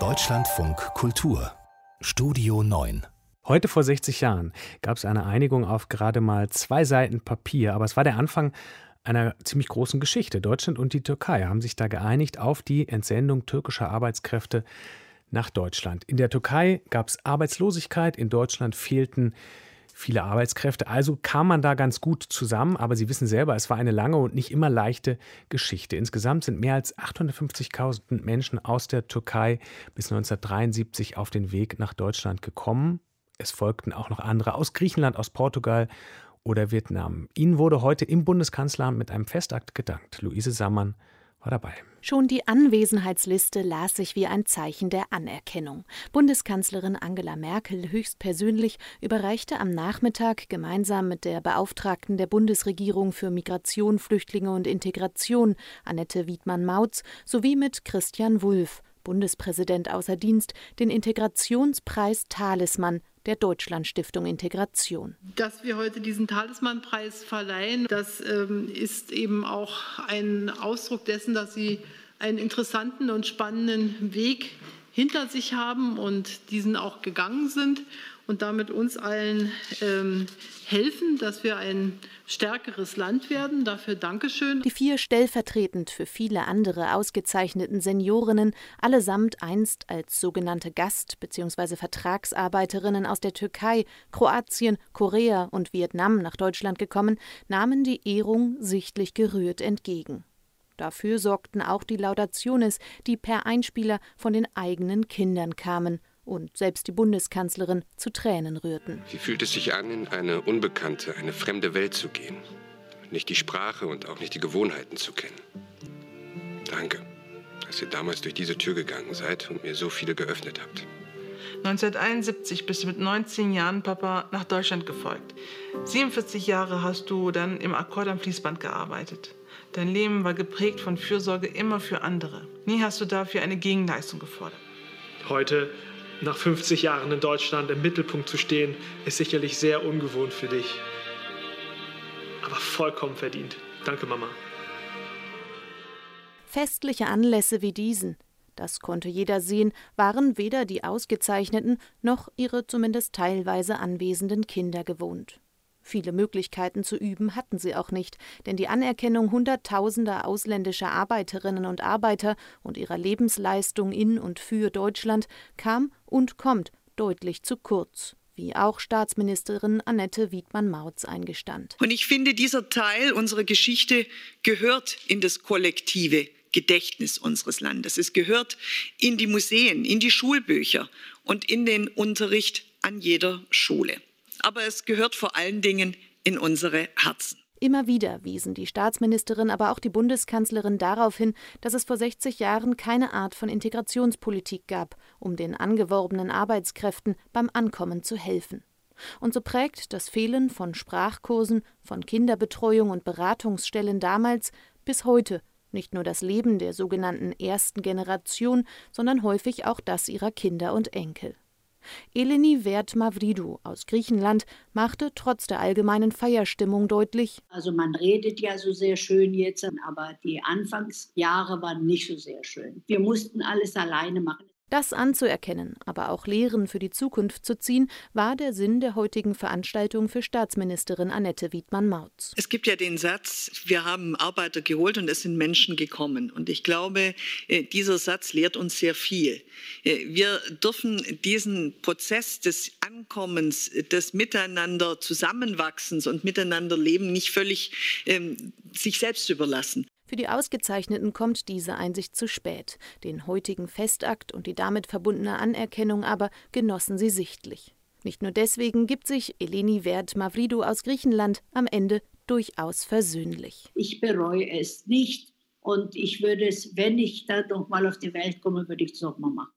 Deutschlandfunk Kultur Studio 9 Heute vor 60 Jahren gab es eine Einigung auf gerade mal zwei Seiten Papier, aber es war der Anfang einer ziemlich großen Geschichte. Deutschland und die Türkei haben sich da geeinigt auf die Entsendung türkischer Arbeitskräfte nach Deutschland. In der Türkei gab es Arbeitslosigkeit, in Deutschland fehlten viele Arbeitskräfte. Also kam man da ganz gut zusammen, aber Sie wissen selber, es war eine lange und nicht immer leichte Geschichte. Insgesamt sind mehr als 850.000 Menschen aus der Türkei bis 1973 auf den Weg nach Deutschland gekommen. Es folgten auch noch andere aus Griechenland, aus Portugal oder Vietnam. Ihnen wurde heute im Bundeskanzleramt mit einem Festakt gedankt. Luise Sammann war dabei. Schon die Anwesenheitsliste las sich wie ein Zeichen der Anerkennung. Bundeskanzlerin Angela Merkel höchstpersönlich überreichte am Nachmittag gemeinsam mit der Beauftragten der Bundesregierung für Migration, Flüchtlinge und Integration, Annette Wiedmann-Mautz, sowie mit Christian Wulff, Bundespräsident außer Dienst, den Integrationspreis Talisman der Deutschlandstiftung Integration. Dass wir heute diesen Talismanpreis verleihen, das ähm, ist eben auch ein Ausdruck dessen, dass Sie einen interessanten und spannenden Weg hinter sich haben und diesen auch gegangen sind und damit uns allen ähm, helfen, dass wir ein stärkeres Land werden. Dafür Dankeschön. Die vier stellvertretend für viele andere ausgezeichneten Seniorinnen, allesamt einst als sogenannte Gast- bzw. Vertragsarbeiterinnen aus der Türkei, Kroatien, Korea und Vietnam nach Deutschland gekommen, nahmen die Ehrung sichtlich gerührt entgegen. Dafür sorgten auch die Laudationes, die per Einspieler von den eigenen Kindern kamen und selbst die Bundeskanzlerin zu Tränen rührten. Fühlt es sich an, in eine unbekannte, eine fremde Welt zu gehen? Nicht die Sprache und auch nicht die Gewohnheiten zu kennen. Danke, dass ihr damals durch diese Tür gegangen seid und mir so viele geöffnet habt. 1971 bist du mit 19 Jahren, Papa, nach Deutschland gefolgt. 47 Jahre hast du dann im Akkord am Fließband gearbeitet. Dein Leben war geprägt von Fürsorge immer für andere. Nie hast du dafür eine Gegenleistung gefordert. Heute nach 50 Jahren in Deutschland im Mittelpunkt zu stehen, ist sicherlich sehr ungewohnt für dich. Aber vollkommen verdient. Danke, Mama. Festliche Anlässe wie diesen, das konnte jeder sehen, waren weder die Ausgezeichneten noch ihre zumindest teilweise anwesenden Kinder gewohnt. Viele Möglichkeiten zu üben hatten sie auch nicht, denn die Anerkennung hunderttausender ausländischer Arbeiterinnen und Arbeiter und ihrer Lebensleistung in und für Deutschland kam und kommt deutlich zu kurz wie auch Staatsministerin Annette Wiedmann-Mautz eingestand. Und ich finde, dieser Teil unserer Geschichte gehört in das kollektive Gedächtnis unseres Landes. Es gehört in die Museen, in die Schulbücher und in den Unterricht an jeder Schule aber es gehört vor allen Dingen in unsere Herzen. Immer wieder wiesen die Staatsministerin, aber auch die Bundeskanzlerin darauf hin, dass es vor 60 Jahren keine Art von Integrationspolitik gab, um den angeworbenen Arbeitskräften beim Ankommen zu helfen. Und so prägt das Fehlen von Sprachkursen, von Kinderbetreuung und Beratungsstellen damals bis heute nicht nur das Leben der sogenannten ersten Generation, sondern häufig auch das ihrer Kinder und Enkel. Eleni Vert Mavridou aus Griechenland machte trotz der allgemeinen Feierstimmung deutlich: Also, man redet ja so sehr schön jetzt, aber die Anfangsjahre waren nicht so sehr schön. Wir mussten alles alleine machen. Das anzuerkennen, aber auch Lehren für die Zukunft zu ziehen, war der Sinn der heutigen Veranstaltung für Staatsministerin Annette Wiedmann-Mautz. Es gibt ja den Satz, wir haben Arbeiter geholt und es sind Menschen gekommen. Und ich glaube, äh, dieser Satz lehrt uns sehr viel. Äh, wir dürfen diesen Prozess des Ankommens, des Miteinander Zusammenwachsens und Miteinander Leben nicht völlig ähm, sich selbst überlassen. Für die Ausgezeichneten kommt diese Einsicht zu spät. Den heutigen Festakt und die damit verbundene Anerkennung aber genossen sie sichtlich. Nicht nur deswegen gibt sich Eleni Vert Mavridou aus Griechenland am Ende durchaus versöhnlich. Ich bereue es nicht und ich würde es, wenn ich da noch mal auf die Welt komme, würde ich es noch mal machen.